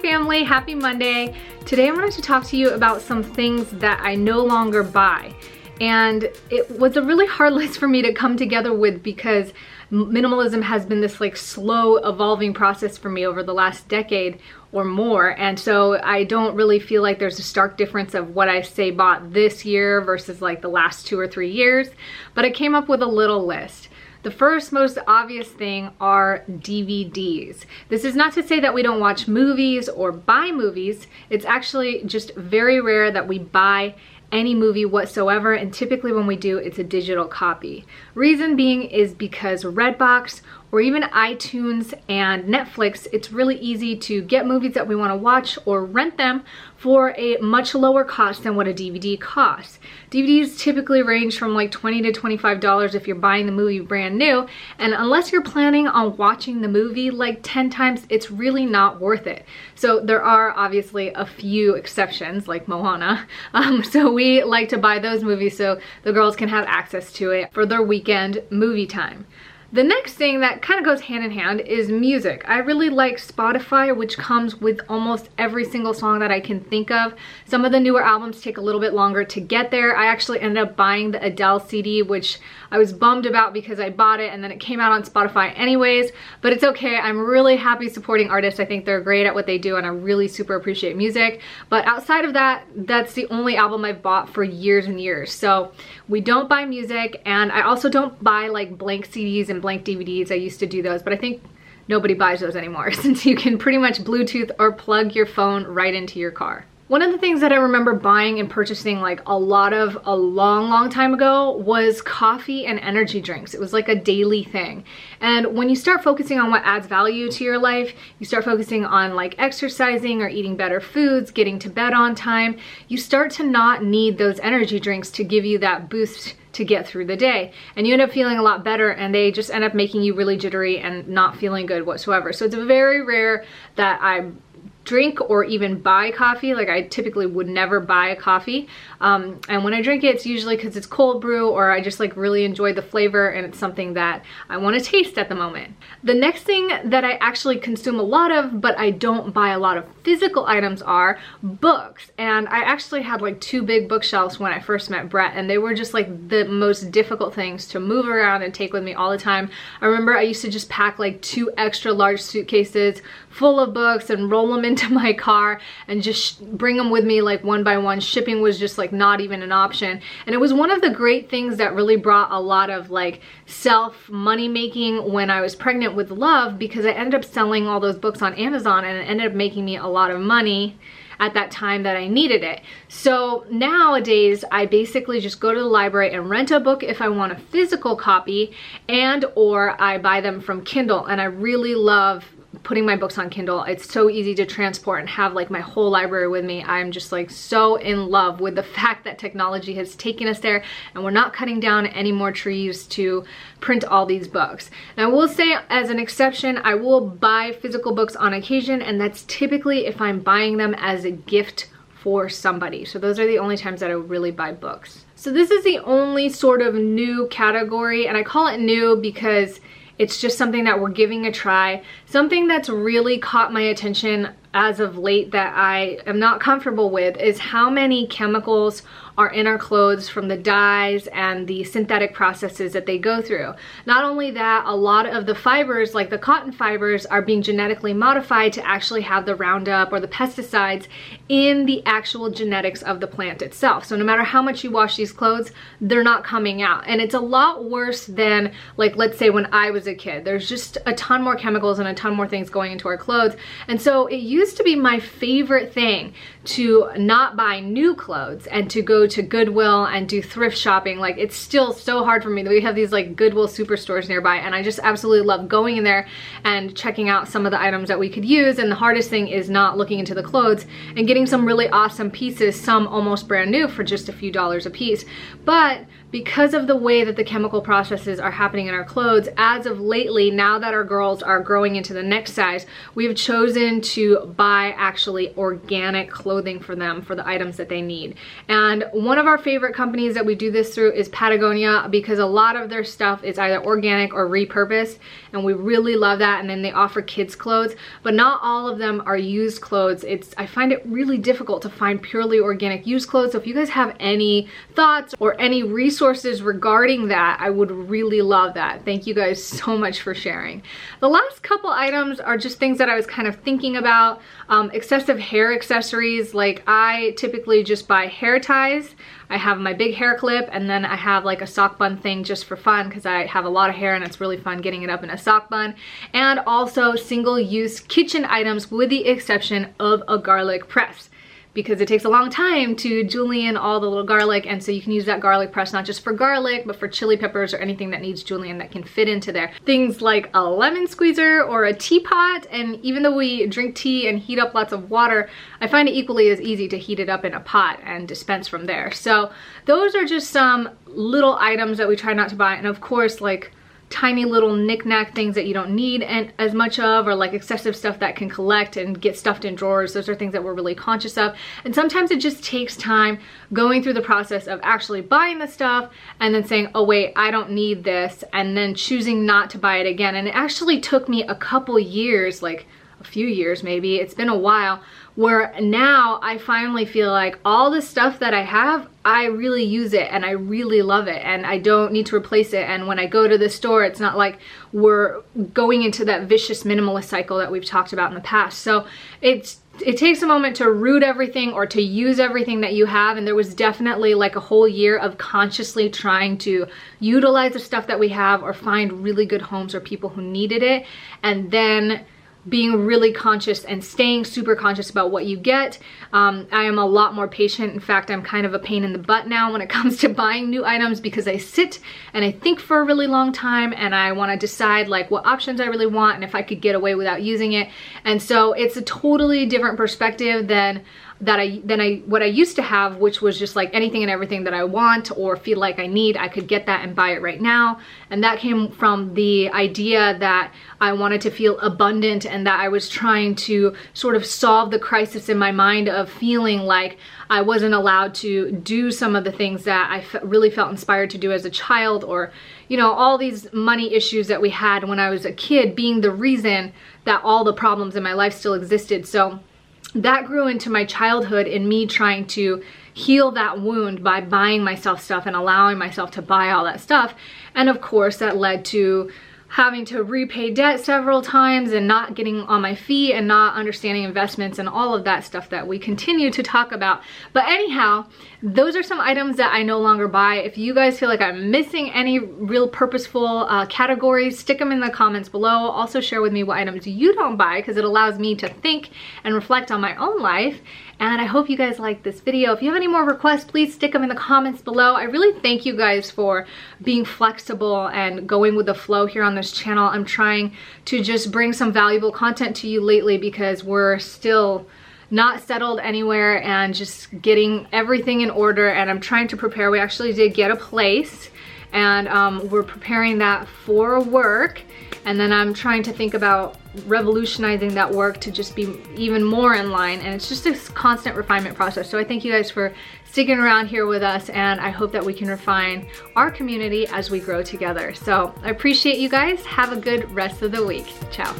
family, happy Monday. Today I wanted to talk to you about some things that I no longer buy. And it was a really hard list for me to come together with because minimalism has been this like slow evolving process for me over the last decade or more. And so I don't really feel like there's a stark difference of what I say bought this year versus like the last two or three years. But I came up with a little list. The first most obvious thing are DVDs. This is not to say that we don't watch movies or buy movies. It's actually just very rare that we buy any movie whatsoever and typically when we do it's a digital copy. Reason being is because Redbox or even iTunes and Netflix, it's really easy to get movies that we want to watch or rent them for a much lower cost than what a DVD costs. DVDs typically range from like 20 to $25 if you're buying the movie brand new, and unless you're planning on watching the movie like 10 times, it's really not worth it. So there are obviously a few exceptions like Moana. Um, so we like to buy those movies so the girls can have access to it for their weekend movie time. The next thing that kind of goes hand in hand is music. I really like Spotify, which comes with almost every single song that I can think of. Some of the newer albums take a little bit longer to get there. I actually ended up buying the Adele CD, which I was bummed about because I bought it and then it came out on Spotify anyways, but it's okay. I'm really happy supporting artists. I think they're great at what they do and I really super appreciate music. But outside of that, that's the only album I've bought for years and years. So we don't buy music and I also don't buy like blank CDs and blank DVDs. I used to do those, but I think nobody buys those anymore since you can pretty much Bluetooth or plug your phone right into your car. One of the things that I remember buying and purchasing like a lot of a long, long time ago was coffee and energy drinks. It was like a daily thing. And when you start focusing on what adds value to your life, you start focusing on like exercising or eating better foods, getting to bed on time, you start to not need those energy drinks to give you that boost to get through the day. And you end up feeling a lot better and they just end up making you really jittery and not feeling good whatsoever. So it's very rare that I drink or even buy coffee. Like I typically would never buy a coffee. Um, and when I drink it, it's usually because it's cold brew or I just like really enjoy the flavor and it's something that I want to taste at the moment. The next thing that I actually consume a lot of, but I don't buy a lot of physical items are books. And I actually had like two big bookshelves when I first met Brett and they were just like the most difficult things to move around and take with me all the time. I remember I used to just pack like two extra large suitcases full of books and roll them into my car and just bring them with me like one by one. Shipping was just like not even an option. And it was one of the great things that really brought a lot of like self money making when I was pregnant with Love because I ended up selling all those books on Amazon and it ended up making me a lot of money at that time that I needed it. So nowadays, I basically just go to the library and rent a book if I want a physical copy and or I buy them from Kindle. And I really love putting my books on Kindle. It's so easy to transport and have like my whole library with me. I'm just like so in love with the fact that technology has taken us there and we're not cutting down any more trees to print all these books. Now I will say as an exception, I will buy physical books on occasion and that's typically if I'm buying them as a gift for somebody. So those are the only times that I really buy books. So this is the only sort of new category and I call it new because it's just something that we're giving a try. Something that's really caught my attention as of late that I am not comfortable with is how many chemicals our clothes from the dyes and the synthetic processes that they go through. Not only that, a lot of the fibers, like the cotton fibers, are being genetically modified to actually have the Roundup or the pesticides in the actual genetics of the plant itself. So no matter how much you wash these clothes, they're not coming out. And it's a lot worse than, like, let's say when I was a kid. There's just a ton more chemicals and a ton more things going into our clothes. And so it used to be my favorite thing to not buy new clothes and to go to Goodwill and do thrift shopping. Like it's still so hard for me that we have these like Goodwill superstores nearby and I just absolutely love going in there and checking out some of the items that we could use. And the hardest thing is not looking into the clothes and getting some really awesome pieces, some almost brand new for just a few dollars a piece. But because of the way that the chemical processes are happening in our clothes, as of lately, now that our girls are growing into the next size, we've chosen to buy actually organic clothing for them for the items that they need. And one of our favorite companies that we do this through is Patagonia because a lot of their stuff is either organic or repurposed and we really love that. And then they offer kids clothes, but not all of them are used clothes. It's I find it really difficult to find purely organic used clothes. So if you guys have any thoughts or any resources regarding that, I would really love that. Thank you guys so much for sharing. The last couple items are just things that I was kind of thinking about. Um, excessive hair accessories, like I typically just buy hair ties. I have my big hair clip and then I have like a sock bun thing just for fun because I have a lot of hair and it's really fun getting it up in a sock bun. And also single use kitchen items with the exception of a garlic press because it takes a long time to julienne all the little garlic and so you can use that garlic press not just for garlic but for chili peppers or anything that needs julienne that can fit into there. Things like a lemon squeezer or a teapot and even though we drink tea and heat up lots of water I find it equally as easy to heat it up in a pot and dispense from there. So those are just some little items that we try not to buy and of course like tiny little knickknack things that you don't need and as much of or like excessive stuff that can collect and get stuffed in drawers. Those are things that we're really conscious of. And sometimes it just takes time going through the process of actually buying the stuff and then saying oh wait I don't need this and then choosing not to buy it again. And it actually took me a couple years like a few years maybe it's been a while where now I finally feel like all the stuff that I have, I really use it and I really love it and I don't need to replace it. And when I go to the store, it's not like we're going into that vicious minimalist cycle that we've talked about in the past. So it's it takes a moment to root everything or to use everything that you have and there was definitely like a whole year of consciously trying to utilize the stuff that we have or find really good homes or people who needed it and then being really conscious and staying super conscious about what you get. Um, I am a lot more patient. In fact, I'm kind of a pain in the butt now when it comes to buying new items because I sit and I think for a really long time and I want to decide like what options I really want and if I could get away without using it. And so it's a totally different perspective than that I than I what I used to have, which was just like anything and everything that I want or feel like I need, I could get that and buy it right now. And that came from the idea that I wanted to feel abundant and that I was trying to sort of solve the crisis in my mind of feeling like I wasn't allowed to do some of the things that I really felt inspired to do as a child or you know all these money issues that we had when I was a kid being the reason that all the problems in my life still existed. So that grew into my childhood in me trying to heal that wound by buying myself stuff and allowing myself to buy all that stuff. And of course that led to having to repay debt several times and not getting on my feet and not understanding investments and all of that stuff that we continue to talk about. But anyhow, those are some items that I no longer buy. If you guys feel like I'm missing any real purposeful uh, categories, stick them in the comments below. Also share with me what items you don't buy because it allows me to think and reflect on my own life and I hope you guys like this video. If you have any more requests, please stick them in the comments below. I really thank you guys for being flexible and going with the flow here on this channel. I'm trying to just bring some valuable content to you lately because we're still not settled anywhere and just getting everything in order and I'm trying to prepare. We actually did get a place and um, we're preparing that for work and then I'm trying to think about revolutionizing that work to just be even more in line. And it's just a constant refinement process. So I thank you guys for sticking around here with us and I hope that we can refine our community as we grow together. So I appreciate you guys. Have a good rest of the week. Ciao